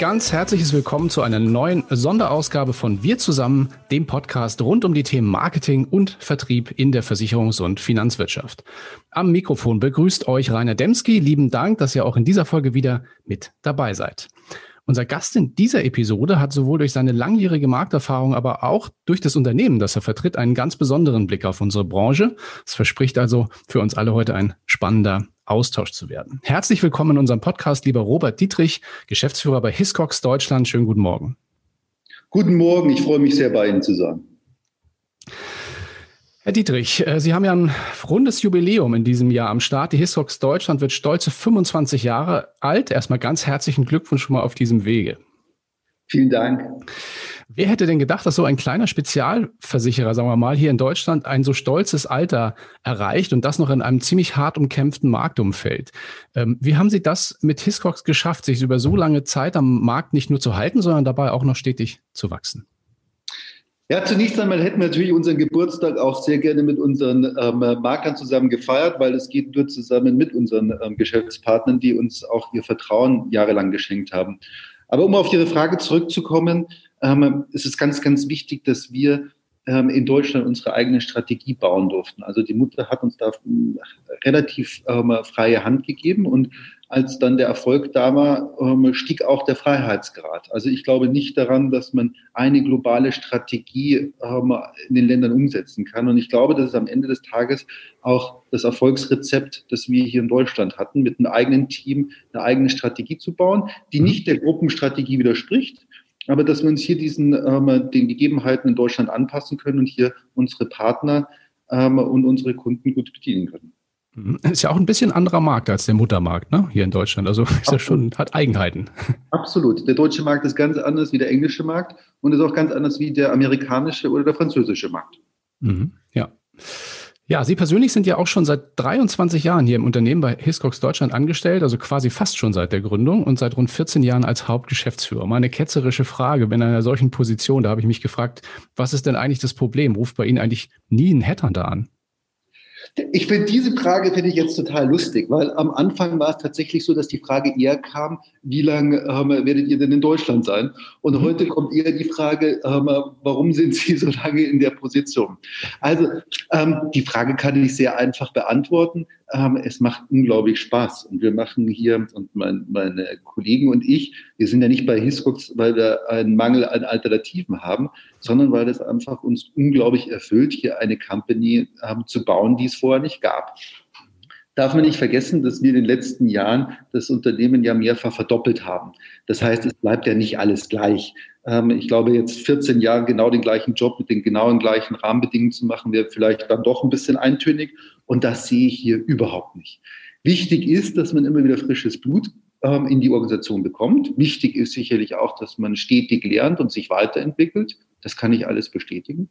Ganz herzliches Willkommen zu einer neuen Sonderausgabe von Wir zusammen, dem Podcast rund um die Themen Marketing und Vertrieb in der Versicherungs- und Finanzwirtschaft. Am Mikrofon begrüßt euch Rainer Demski. Lieben Dank, dass ihr auch in dieser Folge wieder mit dabei seid. Unser Gast in dieser Episode hat sowohl durch seine langjährige Markterfahrung, aber auch durch das Unternehmen, das er vertritt, einen ganz besonderen Blick auf unsere Branche. Es verspricht also für uns alle heute ein spannender Austausch zu werden. Herzlich willkommen in unserem Podcast, lieber Robert Dietrich, Geschäftsführer bei Hiscox Deutschland. Schönen guten Morgen. Guten Morgen, ich freue mich sehr, bei Ihnen zu sein. Herr Dietrich, äh, Sie haben ja ein rundes Jubiläum in diesem Jahr am Start. Die Hiscox Deutschland wird stolze 25 Jahre alt. Erstmal ganz herzlichen Glückwunsch schon mal auf diesem Wege. Vielen Dank. Wer hätte denn gedacht, dass so ein kleiner Spezialversicherer, sagen wir mal, hier in Deutschland ein so stolzes Alter erreicht und das noch in einem ziemlich hart umkämpften Marktumfeld? Ähm, wie haben Sie das mit Hiscox geschafft, sich über so lange Zeit am Markt nicht nur zu halten, sondern dabei auch noch stetig zu wachsen? Ja, zunächst einmal hätten wir natürlich unseren Geburtstag auch sehr gerne mit unseren ähm, Markern zusammen gefeiert, weil es geht nur zusammen mit unseren ähm, Geschäftspartnern, die uns auch ihr Vertrauen jahrelang geschenkt haben. Aber um auf Ihre Frage zurückzukommen, ähm, ist es ganz, ganz wichtig, dass wir ähm, in Deutschland unsere eigene Strategie bauen durften. Also die Mutter hat uns da ähm, relativ ähm, freie Hand gegeben und als dann der Erfolg da war, ähm, stieg auch der Freiheitsgrad. Also ich glaube nicht daran, dass man eine globale Strategie ähm, in den Ländern umsetzen kann. Und ich glaube, dass es am Ende des Tages auch das Erfolgsrezept, das wir hier in Deutschland hatten, mit einem eigenen Team eine eigene Strategie zu bauen, die nicht der Gruppenstrategie widerspricht, aber dass wir uns hier diesen, ähm, den Gegebenheiten in Deutschland anpassen können und hier unsere Partner und unsere Kunden gut bedienen können. Mhm. Ist ja auch ein bisschen anderer Markt als der Muttermarkt, ne? Hier in Deutschland. Also ist Absolut. ja schon, hat Eigenheiten. Absolut. Der deutsche Markt ist ganz anders wie der englische Markt und ist auch ganz anders wie der amerikanische oder der französische Markt. Mhm. Ja. Ja, Sie persönlich sind ja auch schon seit 23 Jahren hier im Unternehmen bei Hiscox Deutschland angestellt, also quasi fast schon seit der Gründung und seit rund 14 Jahren als Hauptgeschäftsführer. Mal eine ketzerische Frage, wenn in einer solchen Position, da habe ich mich gefragt, was ist denn eigentlich das Problem? Ruft bei Ihnen eigentlich nie ein Headhunter an? Ich finde diese Frage finde ich jetzt total lustig, weil am Anfang war es tatsächlich so, dass die Frage eher kam, wie lange ähm, werdet ihr denn in Deutschland sein? Und mhm. heute kommt eher die Frage, ähm, warum sind Sie so lange in der Position? Also ähm, die Frage kann ich sehr einfach beantworten. Ähm, es macht unglaublich Spaß und wir machen hier und mein, meine Kollegen und ich, wir sind ja nicht bei Hiscox, weil wir einen Mangel an Alternativen haben, sondern weil es einfach uns unglaublich erfüllt, hier eine Company ähm, zu bauen, die es vorher nicht gab. Darf man nicht vergessen, dass wir in den letzten Jahren das Unternehmen ja mehrfach verdoppelt haben. Das heißt, es bleibt ja nicht alles gleich. Ähm, ich glaube, jetzt 14 Jahre genau den gleichen Job mit den genauen gleichen Rahmenbedingungen zu machen, wäre vielleicht dann doch ein bisschen eintönig. Und das sehe ich hier überhaupt nicht. Wichtig ist, dass man immer wieder frisches Blut ähm, in die Organisation bekommt. Wichtig ist sicherlich auch, dass man stetig lernt und sich weiterentwickelt. Das kann ich alles bestätigen.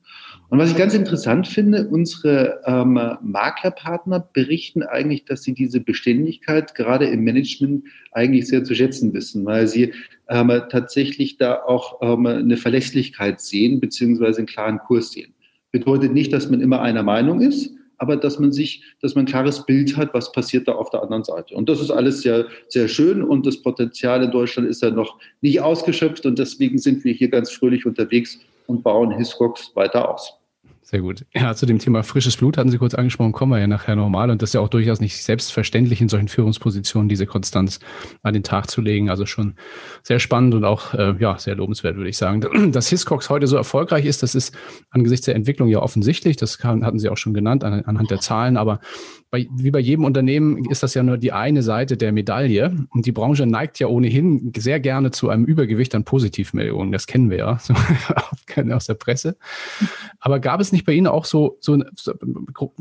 Und was ich ganz interessant finde, unsere ähm, Maklerpartner berichten eigentlich, dass sie diese Beständigkeit gerade im Management eigentlich sehr zu schätzen wissen, weil sie ähm, tatsächlich da auch ähm, eine Verlässlichkeit sehen, beziehungsweise einen klaren Kurs sehen. Bedeutet nicht, dass man immer einer Meinung ist, aber dass man sich, dass man ein klares Bild hat, was passiert da auf der anderen Seite. Und das ist alles sehr, sehr schön und das Potenzial in Deutschland ist ja noch nicht ausgeschöpft und deswegen sind wir hier ganz fröhlich unterwegs und bauen Hiscox weiter aus. Sehr gut. Ja, zu dem Thema frisches Blut hatten Sie kurz angesprochen, kommen wir ja nachher nochmal. Und das ist ja auch durchaus nicht selbstverständlich, in solchen Führungspositionen diese Konstanz an den Tag zu legen. Also schon sehr spannend und auch äh, ja, sehr lobenswert, würde ich sagen. Dass Hiscox heute so erfolgreich ist, das ist angesichts der Entwicklung ja offensichtlich. Das kann, hatten Sie auch schon genannt an, anhand der Zahlen. Aber bei, wie bei jedem Unternehmen ist das ja nur die eine Seite der Medaille. Und die Branche neigt ja ohnehin sehr gerne zu einem Übergewicht an Positivmeldungen. Das kennen wir ja aus der Presse. Aber gab es nicht bei Ihnen auch so, so, so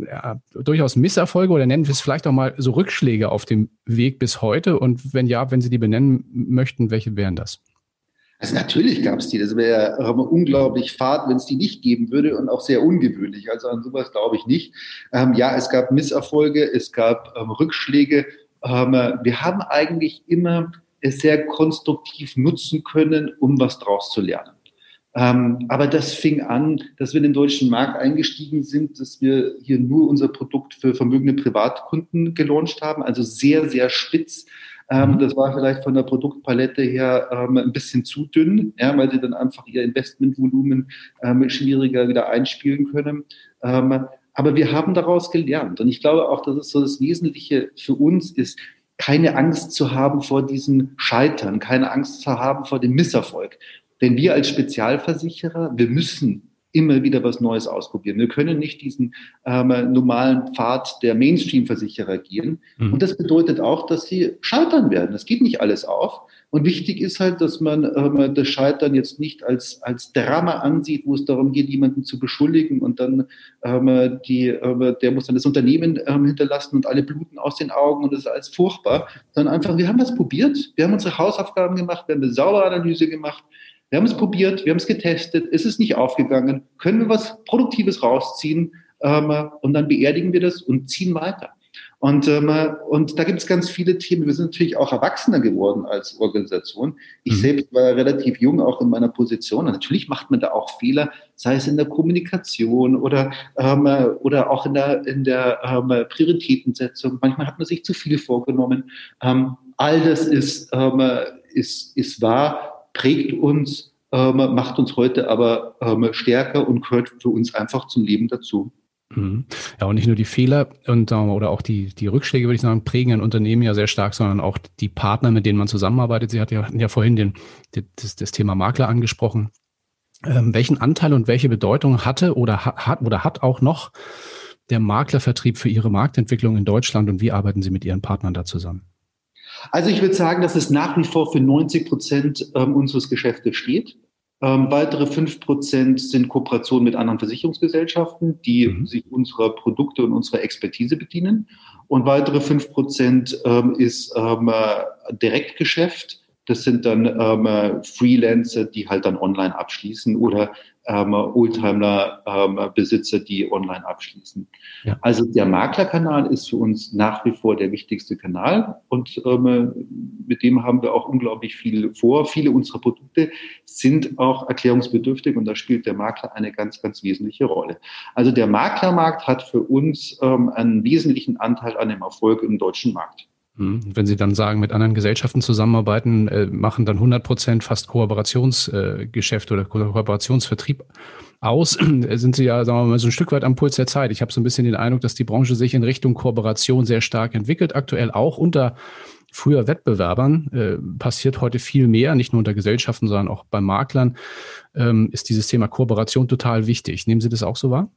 ja, durchaus Misserfolge oder nennen wir es vielleicht auch mal so Rückschläge auf dem Weg bis heute? Und wenn ja, wenn Sie die benennen möchten, welche wären das? Also natürlich gab es die. Das wäre ähm, unglaublich fad, wenn es die nicht geben würde und auch sehr ungewöhnlich. Also an sowas glaube ich nicht. Ähm, ja, es gab Misserfolge, es gab ähm, Rückschläge. Ähm, wir haben eigentlich immer es sehr konstruktiv nutzen können, um was draus zu lernen. Ähm, aber das fing an, dass wir in den deutschen Markt eingestiegen sind, dass wir hier nur unser Produkt für vermögende Privatkunden gelauncht haben, also sehr, sehr spitz Ähm, mhm. Das war vielleicht von der Produktpalette her ähm, ein bisschen zu dünn, ja, weil sie dann einfach ihr Investmentvolumen ähm, schwieriger wieder einspielen können. Ähm, aber wir haben daraus gelernt. Und ich glaube auch, dass es so das Wesentliche für uns ist, keine Angst zu haben vor diesem Scheitern, keine Angst zu haben vor dem Misserfolg. Denn wir als Spezialversicherer, wir müssen immer wieder was Neues ausprobieren. Wir können nicht diesen ähm, normalen Pfad der Mainstream-Versicherer gehen. Mhm. Und das bedeutet auch, dass sie scheitern werden. Das geht nicht alles auf. Und wichtig ist halt, dass man ähm, das Scheitern jetzt nicht als, als Drama ansieht, wo es darum geht, jemanden zu beschuldigen und dann ähm, die, ähm, der muss dann das Unternehmen ähm, hinterlassen und alle bluten aus den Augen und das ist alles furchtbar, sondern einfach, wir haben was probiert, wir haben unsere Hausaufgaben gemacht, wir haben eine saubere Analyse gemacht, wir haben es probiert, wir haben es getestet, ist es nicht aufgegangen, können wir was Produktives rausziehen ähm, und dann beerdigen wir das und ziehen weiter. Und, ähm, und da gibt es ganz viele Themen. Wir sind natürlich auch erwachsener geworden als Organisation. Ich mhm. selbst war relativ jung auch in meiner Position. Und natürlich macht man da auch Fehler, sei es in der Kommunikation oder, ähm, oder auch in der, in der ähm, Prioritätensetzung. Manchmal hat man sich zu viel vorgenommen. Ähm, all das ist, ähm, ist, ist wahr prägt uns, ähm, macht uns heute aber ähm, stärker und gehört für uns einfach zum Leben dazu. Mhm. Ja, und nicht nur die Fehler und oder auch die, die Rückschläge, würde ich sagen, prägen ein Unternehmen ja sehr stark, sondern auch die Partner, mit denen man zusammenarbeitet. Sie hat ja, ja vorhin den, das, das Thema Makler angesprochen. Ähm, welchen Anteil und welche Bedeutung hatte oder hat oder hat auch noch der Maklervertrieb für Ihre Marktentwicklung in Deutschland und wie arbeiten Sie mit Ihren Partnern da zusammen? Also ich würde sagen, dass es nach wie vor für 90 Prozent ähm, unseres Geschäftes steht. Ähm, weitere 5 Prozent sind Kooperationen mit anderen Versicherungsgesellschaften, die mhm. sich unserer Produkte und unserer Expertise bedienen. Und weitere 5 Prozent ähm, ist ähm, äh, Direktgeschäft. Das sind dann ähm, Freelancer, die halt dann online abschließen oder ähm, Oldtimer-Besitzer, ähm, die online abschließen. Ja. Also der Maklerkanal ist für uns nach wie vor der wichtigste Kanal und ähm, mit dem haben wir auch unglaublich viel vor. Viele unserer Produkte sind auch erklärungsbedürftig und da spielt der Makler eine ganz, ganz wesentliche Rolle. Also der Maklermarkt hat für uns ähm, einen wesentlichen Anteil an dem Erfolg im deutschen Markt. Hm. Wenn Sie dann sagen, mit anderen Gesellschaften zusammenarbeiten, äh, machen dann 100 Prozent fast Kooperationsgeschäft äh, oder Kooperationsvertrieb aus, sind Sie ja, sagen wir mal, so ein Stück weit am Puls der Zeit. Ich habe so ein bisschen den Eindruck, dass die Branche sich in Richtung Kooperation sehr stark entwickelt, aktuell auch unter früher Wettbewerbern äh, passiert heute viel mehr, nicht nur unter Gesellschaften, sondern auch bei Maklern, ähm, ist dieses Thema Kooperation total wichtig. Nehmen Sie das auch so wahr?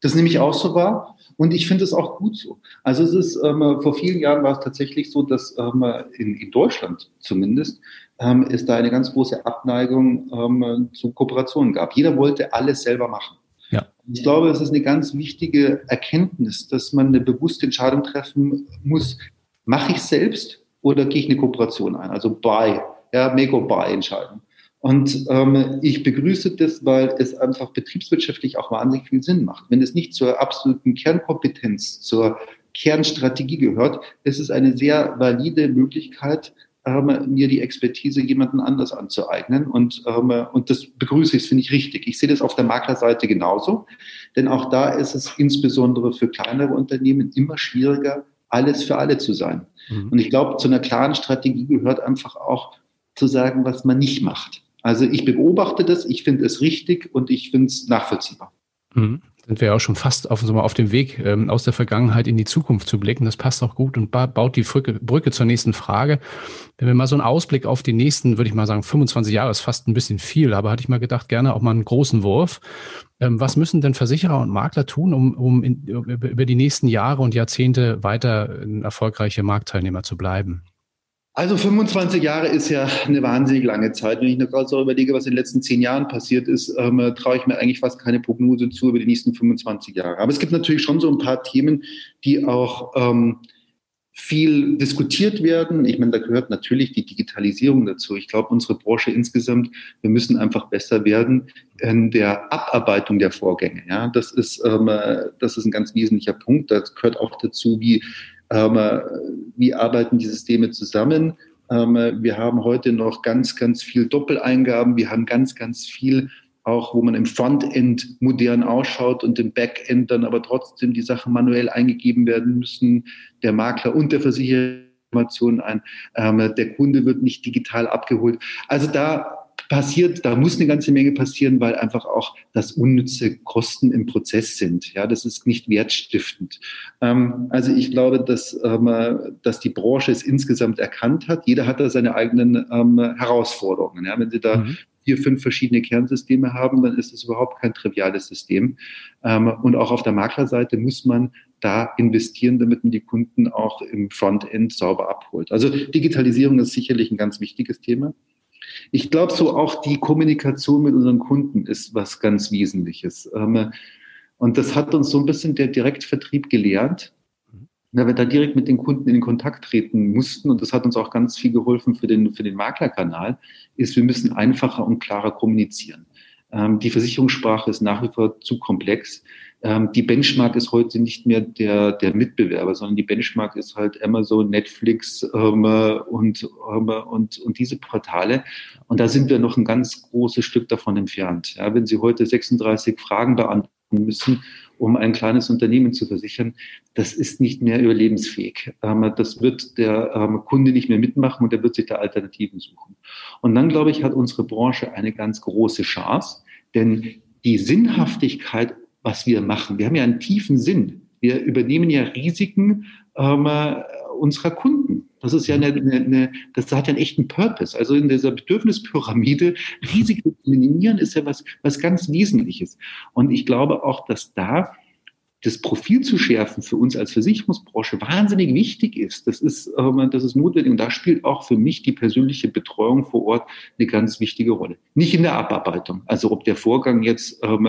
Das nehme ich auch so wahr und ich finde es auch gut so. Also es ist, ähm, vor vielen Jahren war es tatsächlich so, dass ähm, in, in Deutschland zumindest ähm, es da eine ganz große Abneigung ähm, zu Kooperationen gab. Jeder wollte alles selber machen. Ja. Ich glaube, es ist eine ganz wichtige Erkenntnis, dass man eine bewusste Entscheidung treffen muss. Mache ich selbst oder gehe ich eine Kooperation ein? Also Buy, ja, Make-or-Buy-Entscheidung. Und ähm, ich begrüße das, weil es einfach betriebswirtschaftlich auch wahnsinnig viel Sinn macht. Wenn es nicht zur absoluten Kernkompetenz, zur Kernstrategie gehört, ist es eine sehr valide Möglichkeit, ähm, mir die Expertise jemanden anders anzueignen. Und, ähm, und das begrüße ich, finde ich richtig. Ich sehe das auf der Maklerseite genauso, denn auch da ist es insbesondere für kleinere Unternehmen immer schwieriger, alles für alle zu sein. Mhm. Und ich glaube, zu einer klaren Strategie gehört einfach auch zu sagen, was man nicht macht. Also ich beobachte das, ich finde es richtig und ich finde es nachvollziehbar. Mhm. Sind wir auch schon fast auf, auf dem Weg, ähm, aus der Vergangenheit in die Zukunft zu blicken. Das passt auch gut und baut die Brücke, Brücke zur nächsten Frage. Wenn wir mal so einen Ausblick auf die nächsten, würde ich mal sagen, 25 Jahre ist fast ein bisschen viel, aber hatte ich mal gedacht, gerne auch mal einen großen Wurf. Ähm, was müssen denn Versicherer und Makler tun, um, um in, über die nächsten Jahre und Jahrzehnte weiter ein erfolgreicher Marktteilnehmer zu bleiben? Also 25 Jahre ist ja eine wahnsinnig lange Zeit. Wenn ich mir gerade so überlege, was in den letzten zehn Jahren passiert ist, ähm, traue ich mir eigentlich fast keine Prognose zu über die nächsten 25 Jahre. Aber es gibt natürlich schon so ein paar Themen, die auch ähm, viel diskutiert werden. Ich meine, da gehört natürlich die Digitalisierung dazu. Ich glaube, unsere Branche insgesamt, wir müssen einfach besser werden in der Abarbeitung der Vorgänge. Ja, das ist, ähm, das ist ein ganz wesentlicher Punkt. Das gehört auch dazu, wie wie arbeiten die Systeme zusammen? Ähm, wir haben heute noch ganz, ganz viel Doppeleingaben. Wir haben ganz, ganz viel auch, wo man im Frontend modern ausschaut und im Backend dann aber trotzdem die Sachen manuell eingegeben werden müssen. Der Makler und der Versicherer Informationen ein. Ähm, der Kunde wird nicht digital abgeholt. Also da passiert, da muss eine ganze Menge passieren, weil einfach auch das unnütze Kosten im Prozess sind. Ja, das ist nicht wertstiftend. Ähm, also ich glaube, dass, ähm, dass die Branche es insgesamt erkannt hat. Jeder hat da seine eigenen ähm, Herausforderungen. Ja, wenn Sie da mhm. vier, fünf verschiedene Kernsysteme haben, dann ist es überhaupt kein triviales System. Ähm, und auch auf der Maklerseite muss man da investieren, damit man die Kunden auch im Frontend sauber abholt. Also Digitalisierung ist sicherlich ein ganz wichtiges Thema. Ich glaube, so auch die Kommunikation mit unseren Kunden ist was ganz Wesentliches. Ähm, und das hat uns so ein bisschen der Direktvertrieb gelernt, weil wir da direkt mit den Kunden in Kontakt treten mussten. Und das hat uns auch ganz viel geholfen für den, für den Maklerkanal, ist, wir müssen einfacher und klarer kommunizieren. Ähm, die Versicherungssprache ist nach wie vor zu komplex. Ähm, die Benchmark ist heute nicht mehr der, der Mitbewerber, sondern die Benchmark ist halt Amazon, Netflix und, und, und diese Portale. Und da sind wir noch ein ganz großes Stück davon entfernt. Ja, wenn Sie heute 36 Fragen beantworten müssen, um ein kleines Unternehmen zu versichern, das ist nicht mehr überlebensfähig. Ähm, das wird der ähm, Kunde nicht mehr mitmachen und er wird sich da Alternativen suchen. Und dann, glaube ich, hat unsere Branche eine ganz große Chance, denn die Sinnhaftigkeit was wir machen. Wir haben ja einen tiefen Sinn. Wir übernehmen ja Risiken ähm, unserer Kunden. Das ist ja eine, eine, eine, das hat ja einen echten Purpose. Also in dieser Bedürfnispyramide Risiken zu minimieren ist ja was, was ganz Wesentliches. Und ich glaube auch, dass da das Profil zu schärfen für uns als Versicherungsbranche wahnsinnig wichtig ist. Das ist, ähm, das ist notwendig. Und da spielt auch für mich die persönliche Betreuung vor Ort eine ganz wichtige Rolle. Nicht in der Abarbeitung. Also ob der Vorgang jetzt ähm,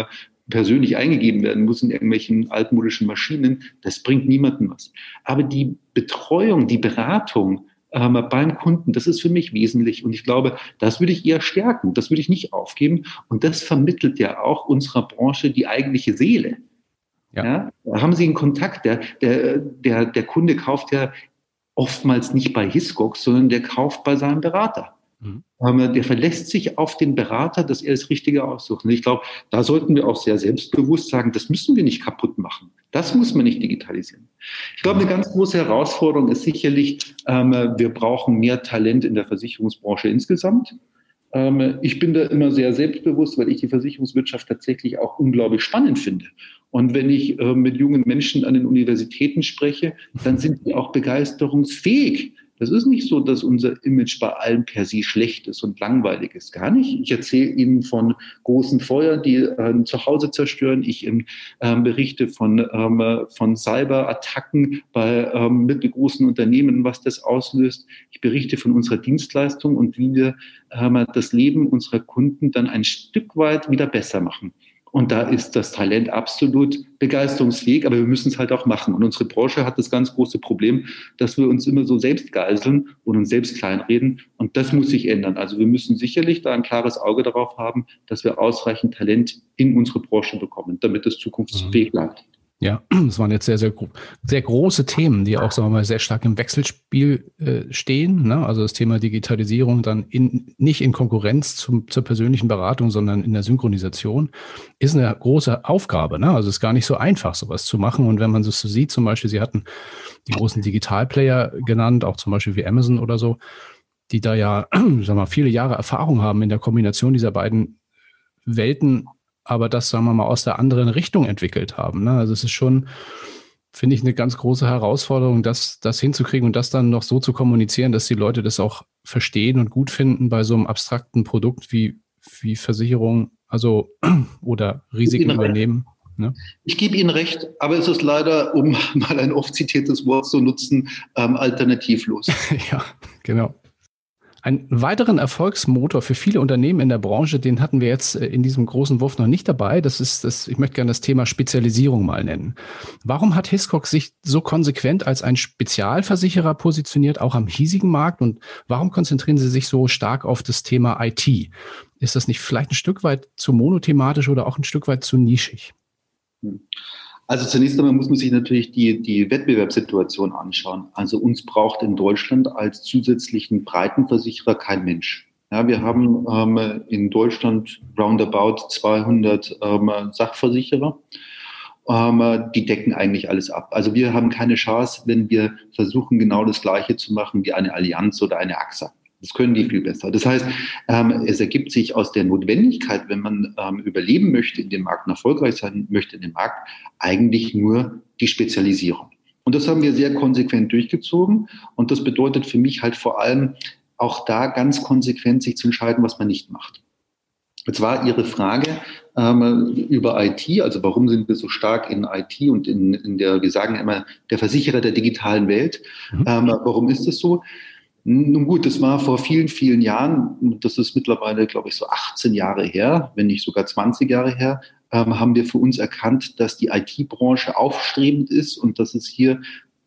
persönlich eingegeben werden muss in irgendwelchen altmodischen Maschinen, das bringt niemandem was. Aber die Betreuung, die Beratung ähm, beim Kunden, das ist für mich wesentlich. Und ich glaube, das würde ich eher stärken, das würde ich nicht aufgeben. Und das vermittelt ja auch unserer Branche die eigentliche Seele. Ja. ja. da haben Sie einen Kontakt. Der, der, der, der Kunde kauft ja oftmals nicht bei Hiscox, sondern der kauft bei seinem Berater. Mhm. Der verlässt sich auf den Berater, dass er das Richtige aussucht. Und ich glaube, da sollten wir auch sehr selbstbewusst sagen, das müssen wir nicht kaputt machen. Das muss man nicht digitalisieren. Ich glaube, eine ganz große Herausforderung ist sicherlich, ähm, wir brauchen mehr Talent in der Versicherungsbranche insgesamt. Ähm, ich bin da immer sehr selbstbewusst, weil ich die Versicherungswirtschaft tatsächlich auch unglaublich spannend finde. Und wenn ich äh, mit jungen Menschen an den Universitäten spreche, dann sind die auch begeisterungsfähig. Das ist nicht so, dass unser Image bei allen per se schlecht ist und langweilig ist. Gar nicht. Ich erzähle Ihnen von großen Feuern, die äh, zu Hause zerstören. Ich ähm, berichte von, ähm, von Cyberattacken bei ähm, mittelgroßen Unternehmen, was das auslöst. Ich berichte von unserer Dienstleistung und wie wir ähm, das Leben unserer Kunden dann ein Stück weit wieder besser machen. Und da ist das Talent absolut begeisterungsfähig, aber wir müssen es halt auch machen. Und unsere Branche hat das ganz große Problem, dass wir uns immer so selbst geiseln und uns selbst kleinreden. Und das muss sich ändern. Also wir müssen sicherlich da ein klares Auge darauf haben, dass wir ausreichend Talent in unsere Branche bekommen, damit es zukunftsfähig bleibt. Ja, das waren jetzt sehr, sehr, sehr große Themen, die auch, sagen wir mal, sehr stark im Wechselspiel äh, stehen. Ne? Also das Thema Digitalisierung dann in, nicht in Konkurrenz zum, zur persönlichen Beratung, sondern in der Synchronisation, ist eine große Aufgabe. Ne? Also es ist gar nicht so einfach, sowas zu machen. Und wenn man das so sieht, zum Beispiel, Sie hatten die großen Digitalplayer genannt, auch zum Beispiel wie Amazon oder so, die da ja, sagen wir mal, viele Jahre Erfahrung haben in der Kombination dieser beiden Welten aber das, sagen wir mal, aus der anderen Richtung entwickelt haben. Ne? Also es ist schon, finde ich, eine ganz große Herausforderung, das, das hinzukriegen und das dann noch so zu kommunizieren, dass die Leute das auch verstehen und gut finden bei so einem abstrakten Produkt wie, wie Versicherung, also oder Risiken übernehmen. Ne? Ich gebe Ihnen recht, aber es ist leider, um mal ein oft zitiertes Wort zu nutzen, ähm, alternativlos. ja, genau. Einen weiteren Erfolgsmotor für viele Unternehmen in der Branche, den hatten wir jetzt äh, in diesem großen Wurf noch nicht dabei. Das ist das, ich möchte gerne das Thema Spezialisierung mal nennen. Warum hat Hiscox sich so konsequent als ein Spezialversicherer positioniert, auch am hiesigen Markt? Und warum konzentrieren Sie sich so stark auf das Thema IT? Ist das nicht vielleicht ein Stück weit zu monothematisch oder auch ein Stück weit zu nischig? Hm. Also zunächst einmal muss man sich natürlich die, die Wettbewerbssituation anschauen. Also uns braucht in Deutschland als zusätzlichen Breitenversicherer kein Mensch. Ja, wir haben ähm, in Deutschland roundabout 200 ähm, Sachversicherer. ähm, die decken eigentlich alles ab. Also wir haben keine Chance, wenn wir versuchen, genau das Gleiche zu machen wie eine Allianz oder eine AXA. Das können die viel besser. Das heißt, ähm, es ergibt sich aus der Notwendigkeit, wenn man ähm, überleben möchte in dem Markt und erfolgreich sein möchte in dem Markt, eigentlich nur die Spezialisierung. Und das haben wir sehr konsequent durchgezogen. Und das bedeutet für mich halt vor allem auch da ganz konsequent sich zu entscheiden, was man nicht macht. Jetzt war Ihre Frage ähm, über IT, also warum sind wir so stark in IT und in, in der, wir sagen immer, der Versicherer der digitalen Welt. Mhm. Ähm, warum ist das so? Nun gut, das war vor vielen, vielen Jahren, das ist mittlerweile, glaube ich, so 18 Jahre her, wenn nicht sogar 20 Jahre her, ähm, haben wir für uns erkannt, dass die IT-Branche aufstrebend ist und dass es hier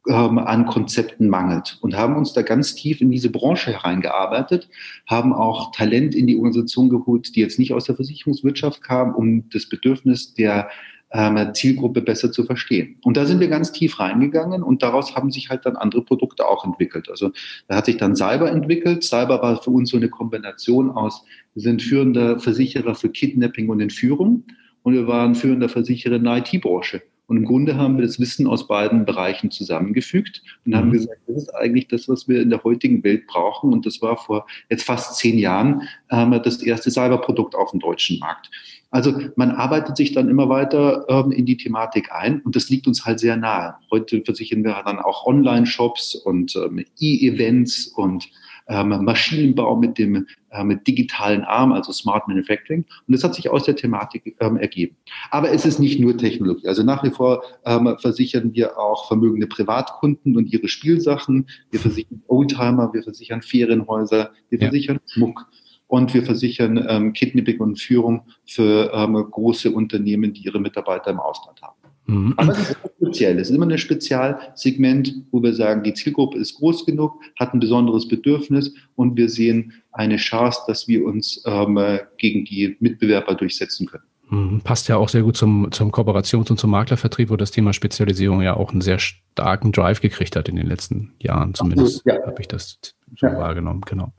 ähm, an Konzepten mangelt. Und haben uns da ganz tief in diese Branche hereingearbeitet, haben auch Talent in die Organisation geholt, die jetzt nicht aus der Versicherungswirtschaft kam, um das Bedürfnis der ähm, Zielgruppe besser zu verstehen. Und da sind wir ganz tief reingegangen und daraus haben sich halt dann andere Produkte auch entwickelt. Also da hat sich dann Cyber entwickelt. Cyber war für uns so eine Kombination aus, wir sind führender Versicherer für Kidnapping und Entführung und wir waren führender Versicherer in der IT-Branche. Und im Grunde haben wir das Wissen aus beiden Bereichen zusammengefügt und haben mhm. gesagt, das ist eigentlich das, was wir in der heutigen Welt brauchen. Und das war vor jetzt fast zehn Jahren ähm, das erste Cyberprodukt auf dem deutschen Markt. Also man arbeitet sich dann immer weiter ähm, in die Thematik ein und das liegt uns halt sehr nahe. Heute versichern wir dann auch Online-Shops und ähm, E-Events und ähm, Maschinenbau mit dem äh, mit digitalen Arm, also Smart Manufacturing. Und das hat sich aus der Thematik ähm, ergeben. Aber es ist nicht nur Technologie. Also nach wie vor ähm, versichern wir auch vermögende Privatkunden und ihre Spielsachen. Wir versichern Oldtimer, wir versichern Ferienhäuser, wir ja. versichern Schmuck. Und wir versichern ähm, Kidnapping und Führung für ähm, große Unternehmen, die ihre Mitarbeiter im Ausland haben. Mhm. Aber es ist speziell. Es ist immer ein Spezialsegment, wo wir sagen, die Zielgruppe ist groß genug, hat ein besonderes Bedürfnis und wir sehen eine Chance, dass wir uns ähm, gegen die Mitbewerber durchsetzen können. Mhm. Passt ja auch sehr gut zum, zum Kooperations- und zum Maklervertrieb, wo das Thema Spezialisierung ja auch einen sehr starken Drive gekriegt hat in den letzten Jahren. Zumindest ja. habe ich das so ja. wahrgenommen. Genau.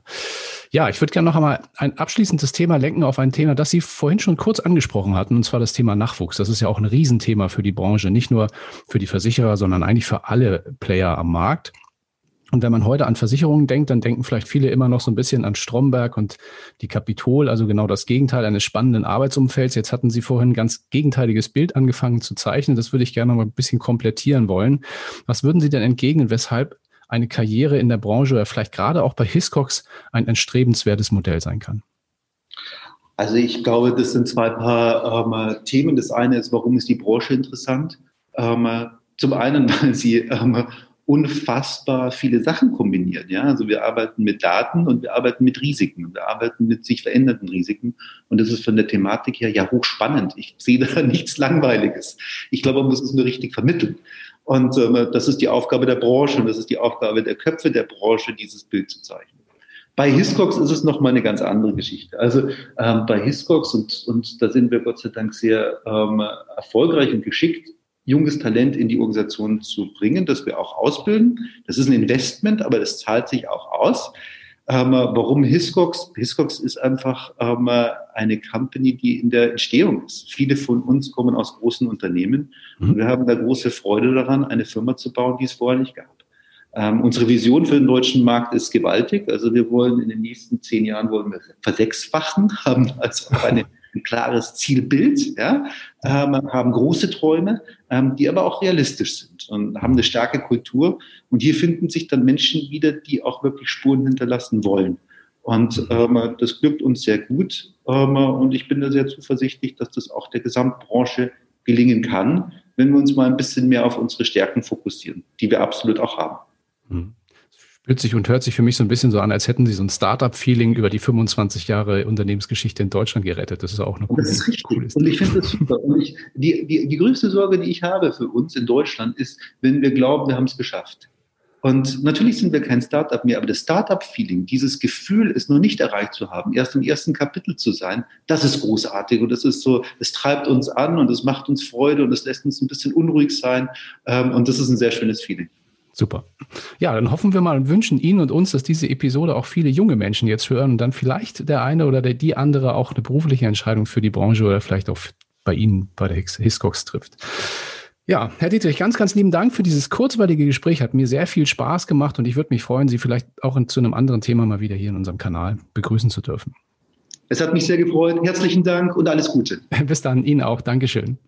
Ja, ich würde gerne noch einmal ein abschließendes Thema lenken auf ein Thema, das Sie vorhin schon kurz angesprochen hatten, und zwar das Thema Nachwuchs. Das ist ja auch ein Riesenthema für die Branche, nicht nur für die Versicherer, sondern eigentlich für alle Player am Markt. Und wenn man heute an Versicherungen denkt, dann denken vielleicht viele immer noch so ein bisschen an Stromberg und die Kapitol, also genau das Gegenteil eines spannenden Arbeitsumfelds. Jetzt hatten Sie vorhin ein ganz gegenteiliges Bild angefangen zu zeichnen. Das würde ich gerne noch mal ein bisschen komplettieren wollen. Was würden Sie denn entgegnen, weshalb eine Karriere in der Branche oder vielleicht gerade auch bei Hiscox ein entstrebenswertes Modell sein kann? Also ich glaube, das sind zwei Paar ähm, Themen. Das eine ist, warum ist die Branche interessant? Ähm, zum einen, weil sie ähm, unfassbar viele Sachen kombiniert. Ja? Also wir arbeiten mit Daten und wir arbeiten mit Risiken. Wir arbeiten mit sich verändernden Risiken. Und das ist von der Thematik her ja hochspannend. Ich sehe da nichts Langweiliges. Ich glaube, man muss es nur richtig vermitteln. Und ähm, das ist die Aufgabe der Branche und das ist die Aufgabe der Köpfe der Branche, dieses Bild zu zeichnen. Bei Hiscox ist es nochmal eine ganz andere Geschichte. Also ähm, bei Hiscox, und, und da sind wir Gott sei Dank sehr ähm, erfolgreich und geschickt, junges Talent in die Organisation zu bringen, das wir auch ausbilden. Das ist ein Investment, aber das zahlt sich auch aus. Ähm, warum Hiscox? Hiscox ist einfach ähm, eine Company, die in der Entstehung ist. Viele von uns kommen aus großen Unternehmen mhm. und wir haben da große Freude daran, eine Firma zu bauen, die es vorher nicht gab. Ähm, unsere Vision für den deutschen Markt ist gewaltig. Also wir wollen in den nächsten zehn Jahren wollen wir versechsfachen, haben also eine ein klares Zielbild, ja, ähm, haben große Träume, ähm, die aber auch realistisch sind und haben eine starke Kultur. Und hier finden sich dann Menschen wieder, die auch wirklich Spuren hinterlassen wollen. Und ähm, das glückt uns sehr gut. Ähm, und ich bin da sehr zuversichtlich, dass das auch der Gesamtbranche gelingen kann, wenn wir uns mal ein bisschen mehr auf unsere Stärken fokussieren, die wir absolut auch haben. Mhm fühlt sich und hört sich für mich so ein bisschen so an, als hätten Sie so ein Startup-Feeling über die 25 Jahre Unternehmensgeschichte in Deutschland gerettet. Das ist auch eine coole, Das ist richtig. Coole und ich finde das super. Und ich, die, die, die größte Sorge, die ich habe für uns in Deutschland, ist, wenn wir glauben, wir haben es geschafft. Und natürlich sind wir kein Startup mehr, aber das Startup-Feeling, dieses Gefühl, es noch nicht erreicht zu haben, erst im ersten Kapitel zu sein, das ist großartig und das ist so, es treibt uns an und es macht uns Freude und es lässt uns ein bisschen unruhig sein ähm, und das ist ein sehr schönes Feeling. Super. Ja, dann hoffen wir mal und wünschen Ihnen und uns, dass diese Episode auch viele junge Menschen jetzt hören und dann vielleicht der eine oder der, die andere auch eine berufliche Entscheidung für die Branche oder vielleicht auch bei Ihnen bei der Hiscox trifft. Ja, Herr Dietrich, ganz, ganz lieben Dank für dieses kurzweilige Gespräch. Hat mir sehr viel Spaß gemacht und ich würde mich freuen, Sie vielleicht auch in, zu einem anderen Thema mal wieder hier in unserem Kanal begrüßen zu dürfen. Es hat mich sehr gefreut. Herzlichen Dank und alles Gute. Bis dann, Ihnen auch. Dankeschön.